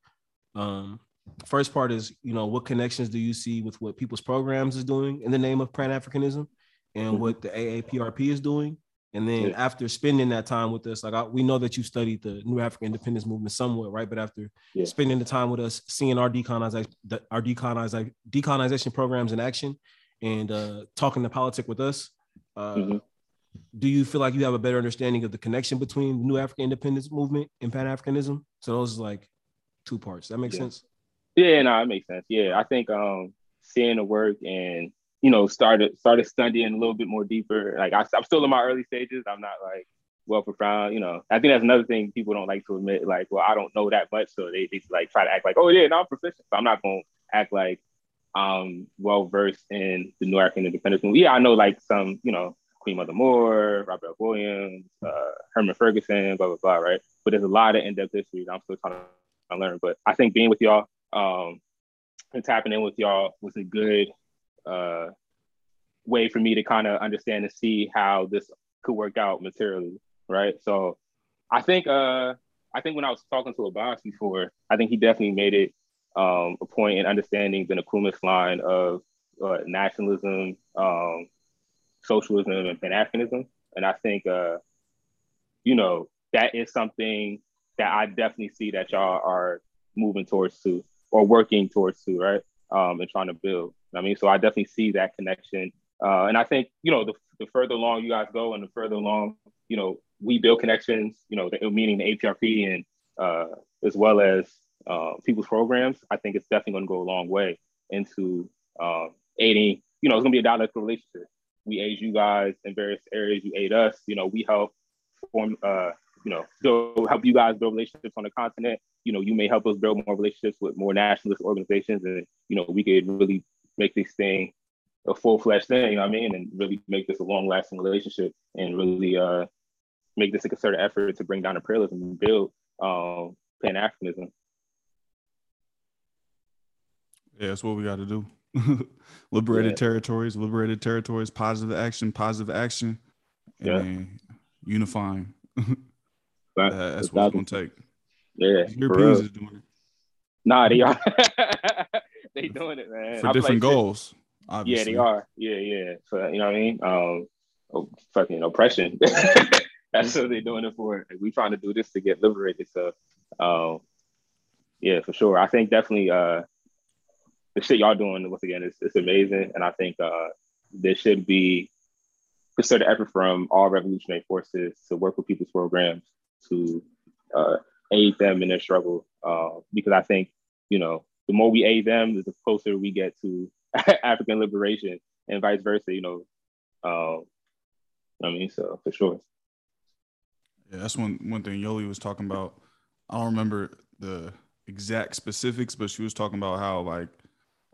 um, first part is you know what connections do you see with what people's programs is doing in the name of Pan Africanism, and Mhm. what the AAPRP is doing. And then Yeah. after spending that time with us, like I, we know that you studied the New African Independence Movement somewhat, right? But after Yeah. spending the time with us, seeing our decolonization, our decolonization, decolonization programs in action, and uh, talking to politics with us, uh, Mhm. Do you feel like you have a better understanding of the connection between the New African Independence Movement and Pan Africanism? So those like two parts. That makes Yeah. sense. Yeah, no, it makes sense. Yeah, I think um seeing the work and you know started started studying a little bit more deeper. Like I, I'm still in my early stages. I'm not like well profound. You know, I think that's another thing people don't like to admit. Like, well, I don't know that much, so they, they like try to act like, oh yeah, no, I'm proficient. So I'm not gonna act like um well versed in the New African independence movement. Yeah, I know like some, you know, Queen Mother Moore, Robert F. Williams, uh, Herman Ferguson, blah blah blah, right? But there's a lot of in-depth history that I'm still trying to learn. But I think being with y'all um, and tapping in with y'all was a good uh, way for me to kind of understand and see how this could work out materially, right? So I think uh, I think when I was talking to Abbas before, I think he definitely made it um, a point in understanding the Nkrumah's line of uh, nationalism, um, socialism, and Pan Africanism, and I think uh, you know that is something that I definitely see that y'all are moving towards too, or working towards to, right? Um, and trying to build. I mean, so I definitely see that connection. Uh, and I think, you know, the, the further along you guys go and the further along, you know, we build connections, you know, the, meaning the APRP and uh, as well as uh, people's programs, I think it's definitely going to go a long way into um, aiding, you know, it's going to be a dialectical relationship. We aid you guys in various areas, you aid us, you know, we help form, uh, you know, build, help you guys build relationships on the continent. You know, you may help us build more relationships with more nationalist organizations, and you know, we could really make this thing a full fledged thing. You know what I mean, and really make this a long lasting relationship, and really uh, make this a concerted effort to bring down imperialism and build um, Pan Africanism. Yeah, that's what we got to do. liberated Yeah. territories, liberated territories, positive action, positive action, and Yeah. unifying. That- that's what it's gonna take. Yeah, for Europeans is doing it Nah, they are. they doing it, man. for I'm different goals. Yeah, they are. Yeah, yeah. So you know what I mean? Um, oh, fucking oppression. That's what they're doing it for. We trying to do this to get liberated. So, um, yeah, for sure. I think definitely uh, the shit y'all doing once again is it's amazing, and I think uh, there should be concerted effort from all revolutionary forces to work with people's programs to uh, aid them in their struggle. Uh, because I think you know the more we aid them, the closer we get to African liberation, and vice versa. You know, um, I mean, so for sure. Yeah, that's one one thing Yoli was talking about. I don't remember the exact specifics, but she was talking about how like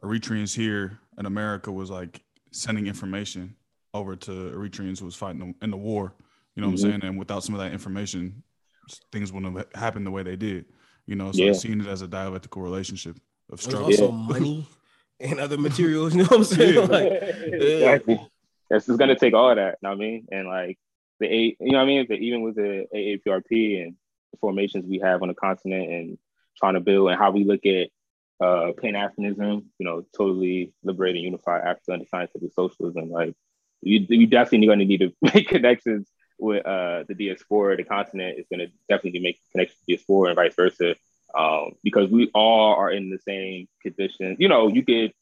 Eritreans here in America was like sending information over to Eritreans who was fighting in the war. You know what Mhm. I'm saying? And without some of that information, things wouldn't have happened the way they did. You know, so Yeah. seeing it as a dialectical relationship of There's struggle. also Yeah. money and other materials. You know what I'm saying? Yeah. Like, exactly. It's just gonna take all of that. You know what I mean? And like the eight, you know what I mean? The, even with the AAPRP and the formations we have on the continent and trying to build and how we look at uh, Pan Africanism, you know, totally liberate and unify Africa under scientific socialism. Like, you, you definitely going to need to make connections with uh, the diaspora. The continent is going to definitely make connections with the diaspora and vice versa, um, because we all are in the same conditions. You know, you could,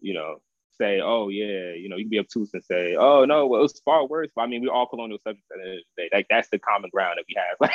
you know, say, oh yeah, you know, you can be obtuse and say, oh no, well, it was far worse. But I mean, we're all colonial subjects at the end of the day. Like that's the common ground that we have.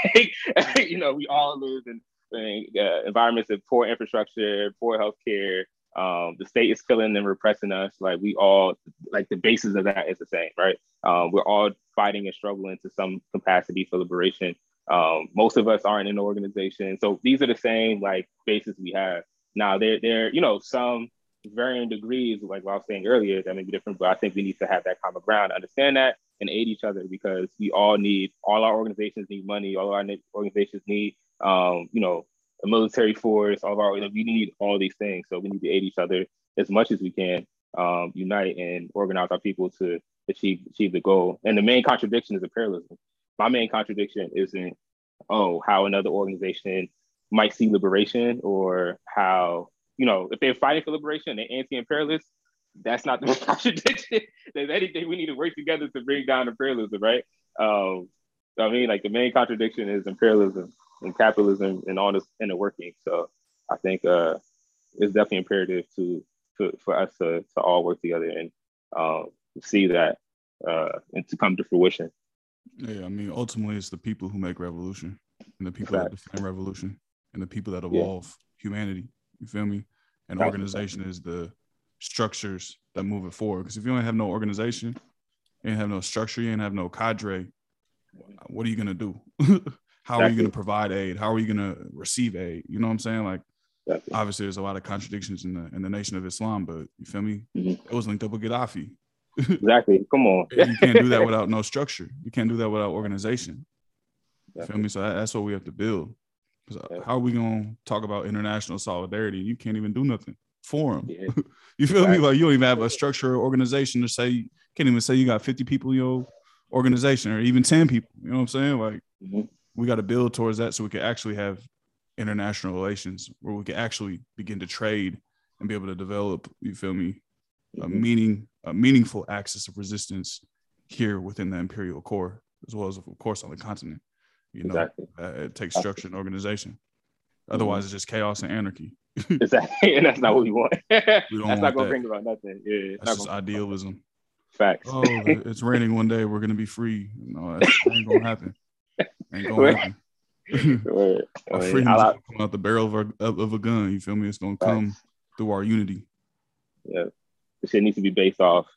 Like, you know, we all live in uh, environments of poor infrastructure, poor healthcare. Um, the state is killing and repressing us. Like we all, like the basis of that is the same, right? Um, we're all fighting and struggling to some capacity for liberation. Um, most of us aren't in an organization, so these are the same like bases we have. Now, they're they're you know some varying degrees, like what I was saying earlier, that may be different, but I think we need to have that common ground, understand that, and aid each other because we all need, all our organizations need money, all our organizations need, um, you know, the military force, all of our, we need all these things. So we need to aid each other as much as we can, um, unite and organize our people to achieve achieve the goal. And the main contradiction is imperialism. My main contradiction isn't, oh, how another organization might see liberation or how you know, if they're fighting for liberation, they're anti-imperialist, That's not the contradiction. There's anything we need to work together to bring down imperialism, right? Um, I mean, like the main contradiction is imperialism and capitalism and all this inner working. So I think uh, it's definitely imperative to, to for us to, to all work together and um, see that uh, and to come to fruition. Yeah, I mean, ultimately, it's the people who make revolution, and the people that define revolution, and the people that Yeah. evolve humanity. You feel me? And organization is the structures that move it forward. Because if you don't have no organization, you ain't have no structure, you ain't have no cadre. What are you gonna do? How are you gonna provide aid? How are you gonna receive aid? You know what I'm saying? Like, Definitely. obviously, there's a lot of contradictions in the in the nation of Islam, but you feel me? Mhm. It was linked up with Gaddafi. Exactly. Come on. you can't do that without no structure. You can't do that without organization. You feel me? So that, that's what we have to build Yeah. how are we gonna talk about international solidarity? You can't even do nothing for them. Yeah. You feel me? Like you don't even have a structure or organization to say. Can't even say you got 50 people in your organization or even 10 people. You know what I'm saying? Like Mhm. We got to build towards that so we can actually have international relations where we can actually begin to trade and be able to develop. You feel me? A Mhm. meaning, a meaningful axis of resistance here within the imperial core, as well as of course on the continent. You know, Exactly. uh, it takes structure and organization. Otherwise, it's just chaos and anarchy. Exactly. And that's not what we want. That's don't want gonna that. bring about nothing. Yeah. That's not just idealism. Facts. Oh, it's raining one day. We're gonna be free. No, that ain't gonna happen. Ain't gonna happen. Word. Our mean, freedom is like- gonna come out the barrel of, our, of, of a gun. You feel me? It's gonna come Facts. through our unity. Yeah. This shit needs to be based off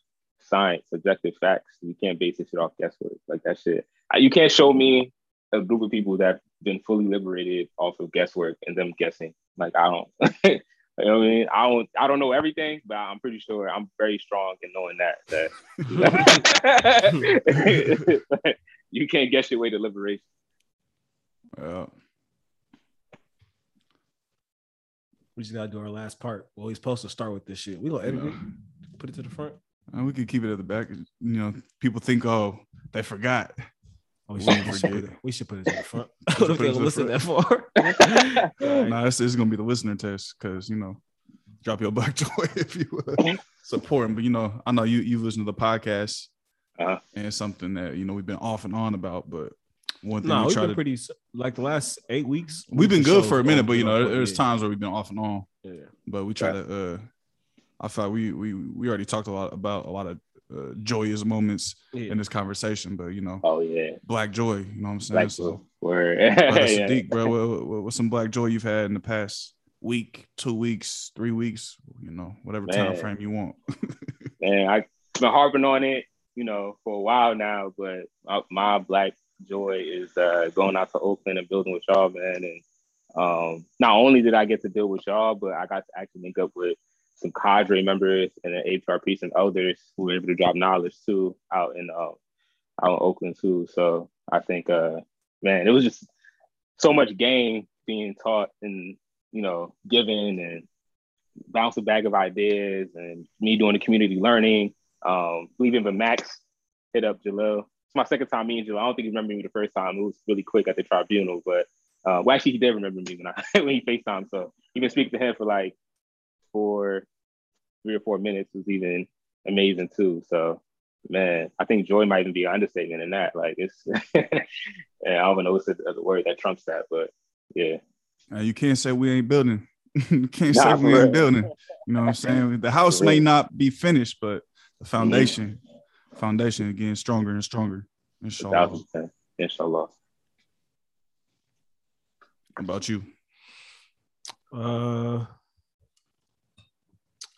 science, objective facts. You can't base this shit off guesswork. Like that shit. You can't show me a group of people that've been fully liberated off of guesswork and them guessing. Like I don't you know what I mean? I don't I don't know everything, but I'm pretty sure I'm very strong in knowing that that you can't guess your way to liberation. Yeah. We just gotta do our last part. Well, he's supposed to start with this shit. We gonna edit it, put it to the front. And we could keep it at the back. You know, people think, oh, they forgot. Oh, we We should, we should put forget it, we should put it to the front. Put What if it they to the listen that far? Alright. Nah, this is gonna be the listener test because you know, drop your black joy if you uh, support him. But you know, I know you you listen to the podcast, Uh-huh. and it's something that you know we've been off and on about. But one thing No, we we've try been to pretty like the last eight weeks. we've been good for a minute, but you know, on- there's yeah, times where we've been off and on. Yeah. But we try Right. to. uh I feel like we we we already talked a lot about a lot of uh, joyous moments Yeah. in this conversation. But you know, oh yeah, black joy. You know what I'm saying? like so, word. yeah. Sadiq, bro, what, what, what's some black joy you've had in the past week, two weeks, three weeks? You know, whatever time frame you want. Man, I've been harping on it, you know, for a while now. But my, my black joy is uh, going out to Oakland and building with y'all, man. And um, not only did I get to build with y'all, but I got to actually link up with some cadre members and then HRP, some elders who were able to drop knowledge too out in uh, out in Oakland too. So I think, uh, man, it was just so much game being taught and you know given and bouncing back of ideas and me doing the community learning. Um, even Max hit up Jalil. It's my second time meeting Jalil. I don't think he remembered me the first time. It was really quick at the tribunal, but uh, well, actually, he did remember me when I when he FaceTime. So even speaking to him for like four, three or four minutes was even amazing too. So man, I think joy might even be an understatement in that. Like it's, yeah, I don't even know what's the, the word that trumps that, but yeah. Uh, you can't say we ain't building. you can't Nah, say for we ain't building. You know what I'm saying? The house may not be finished, but the foundation, foundation is getting stronger and stronger. Inshallah. Thousand. Inshallah. How about you? Uh,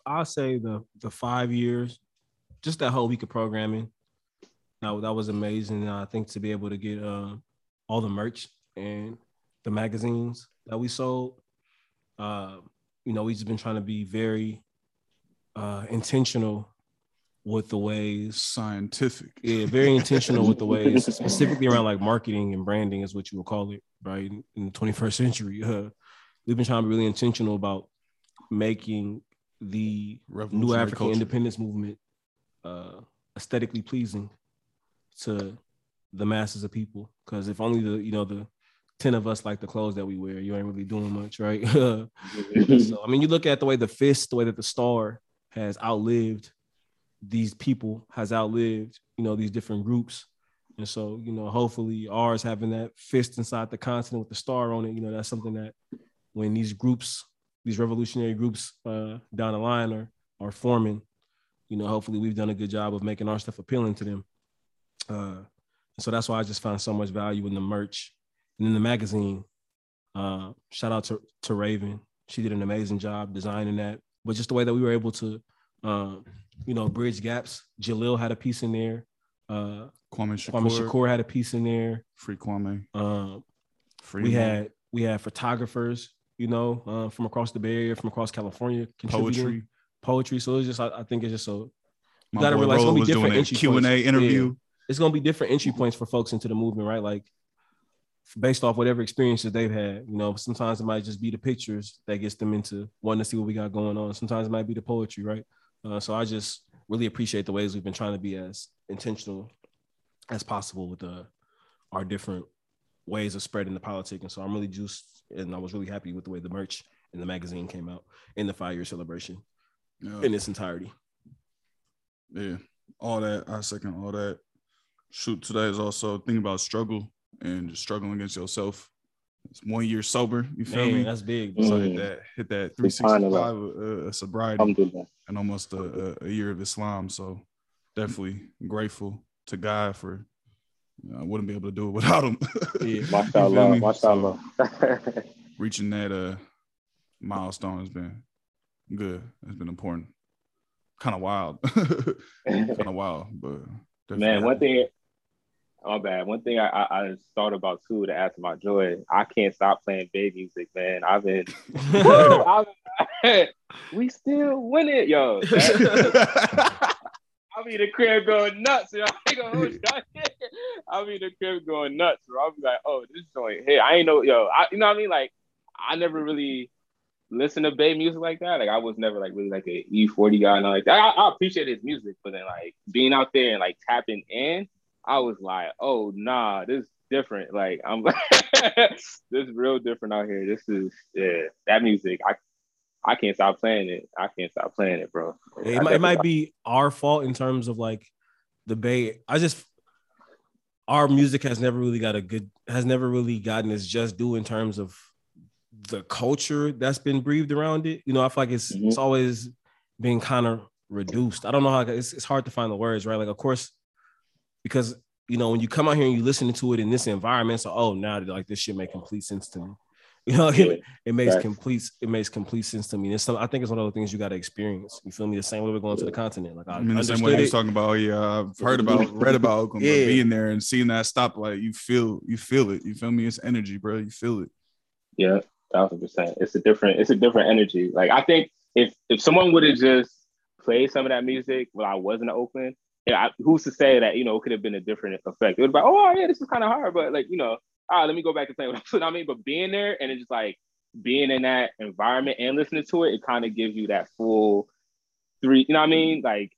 I'll say the the five years, just that whole week of programming. Now that was amazing. I think to be able to get uh, all the merch and the magazines that we sold. Uh, you know, we've just been trying to be very uh, intentional with the way Scientific. yeah, very intentional with the way specifically around like marketing and branding is what you would call it, right? In the 21st century, uh, we've been trying to be really intentional about making the new African culture. independence movement uh, aesthetically pleasing to the masses of people. Because if only the you know the ten of us like the clothes that we wear, you ain't really doing much, right? so I mean, you look at the way the fist, the way that the star has outlived these people, has outlived you know these different groups, and so you know hopefully ours having that fist inside the continent with the star on it, you know that's something that when these groups, these revolutionary groups uh, down the line are are forming, you know hopefully we've done a good job of making our stuff appealing to them. Uh, so that's why I just found so much value in the merch and in the magazine. Uh, shout out to, to Raven. She did an amazing job designing that. But just the way that we were able to, um, you know, bridge gaps. Jalil had a piece in there. Uh, Kwame Shakur, Kwame Shakur had a piece in there. Free Kwame. Um, Free we Mo. had we had photographers, you know, uh, from across the Bay Area, from across California, contributing poetry. poetry. So it's just I, I think it's just so My gotta realize it's gonna be different entry Q and A interview. it's gonna be different entry points for folks into the movement, right? Like based off whatever experiences they've had. You know, sometimes it might just be the pictures that gets them into wanting to see what we got going on. Sometimes it might be the poetry, right? Uh, so I just really appreciate the ways we've been trying to be as intentional as possible with the our different ways of spreading the politic. And so I'm really just and I was really happy with the way the merch and the magazine came out in the five year celebration Yeah. in its entirety. Yeah, all that. I second all that. Shoot, today is also thinking about struggle and just struggling against yourself. It's one year sober. You feel Man, me? that's big. So hit Mm. that, hit that 365 uh, uh, sobriety Alhamdulillah. and almost a, a, a year of Islam. So definitely grateful to God for. You know, I wouldn't be able to do it without him. Yeah. You feel Mashallah. me? Mashallah. So, reaching that uh milestone has been good. It's been important. Kind of wild. kind of wild, but Man, one happy. thing, oh bad. One thing I, I, I thought about too to add to my joy. I can't stop playing Bay music, man. I've been, Woo! I've been we still win it, yo. That- I'll be the crib going nuts, yo. I ain't gonna hold you. I'll be the crib going nuts, bro. I'll be like, oh, this joint here. I ain't know, yo. I, you know what I mean? Like, I never really listen to Bay music like that. Like I was never like really like a E40 guy and all like that. I, I appreciate his music, but then like being out there and like tapping in, I was like, oh nah, this is different. Like I'm like this is real different out here. This is yeah, that music. I I can't stop playing it. I can't stop playing it, bro. It, might, it might be our fault in terms of like the Bay. I just our music has never really got a good has never really gotten its just due in terms of the culture that's been breathed around it. You know, I feel like it's mm-hmm. it's always been kind of reduced. I don't know how it's, it's hard to find the words, right? Like, of course, because you know, when you come out here and you listen to it in this environment, so oh, now like this shit make complete sense to me. You know, it, it makes right. complete it makes complete sense to me. And some, I think it's one of the things you got to experience. You feel me? The same way we're going to the continent. Like I, I mean, the same way you're talking about. Oh, yeah, I've heard about, read about Oakland, yeah. being there and seeing that stoplight. You feel, you feel it. You feel me? It's energy, bro. You feel it. Yeah, thousand percent. It's a different, it's a different energy. Like I think if if someone would have just played some of that music while I wasn't in Oakland, yeah, I, who's to say that you know it could have been a different effect? It would be like, oh yeah, this is kind of hard, but like you know, ah, let me go back and play what I mean. But being there and it's just like being in that environment and listening to it, it kind of gives you that full three, you know what I mean? Like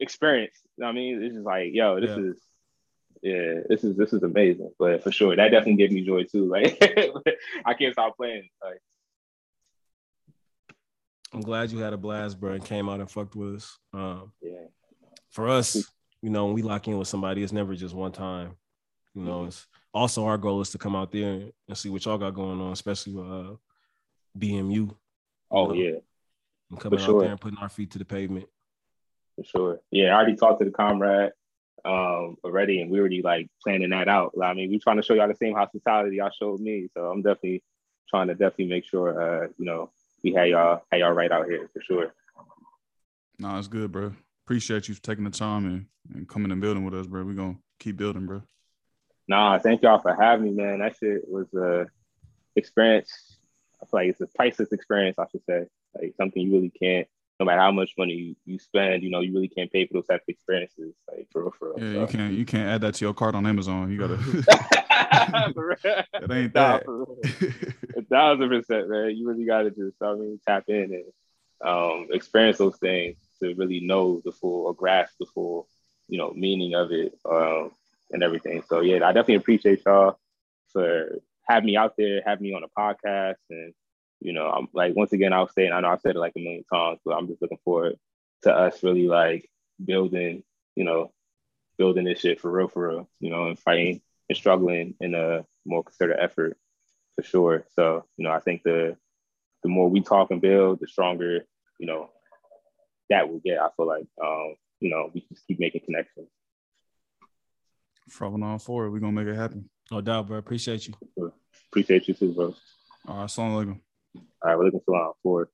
experience. You know what I mean? It's just like, yo, this yeah. is yeah, this is this is amazing. But for sure, that definitely gave me joy too. Like I can't stop playing. Like I'm glad you had a blast, bro, and came out and fucked with us. Um, yeah. For us, you know, when we lock in with somebody, it's never just one time. You know, it's also our goal is to come out there and see what y'all got going on, especially with uh, BMU. Oh yeah, and coming For out sure. there and putting our feet to the pavement. For sure. Yeah, I already talked to the comrade um already, and we already like planning that out. I mean, we're trying to show y'all the same hospitality y'all showed me, so I'm definitely trying to definitely make sure uh you know we had y'all had y'all right out here for sure. No, it's good, bro. Appreciate you for taking the time and, and coming and building with us, bro. We're gonna keep building, bro. Nah, thank y'all for having me, man. That shit was a experience. I feel like it's a priceless experience, I should say. Like something you really can't, no matter how much money you, you spend, you know, you really can't pay for those type of experiences. Like for real, for real. Yeah, so. you can't you can't add that to your cart on Amazon. You gotta it ain't nah, that. a thousand percent, man. You really gotta just I mean tap in and um, experience those things to really know the full or grasp the full, you know, meaning of it. Um, and everything. So yeah, I definitely appreciate y'all for having me out there, having me on a podcast. And, you know, I'm like, once again, I'll say, and I know I've said it like a million times, but I'm just looking forward to us really like building, you know, building this shit for real, for real, you know, and fighting and struggling in a more concerted effort for sure. So, you know, I think the, the more we talk and build, the stronger, you know, that will get. I feel like, um, you know, we just keep making connections. From on forward, we're gonna make it happen. No doubt, bro. Appreciate you. Appreciate you too, bro. All right, assalamu alaikum. All right, we're looking salam forward.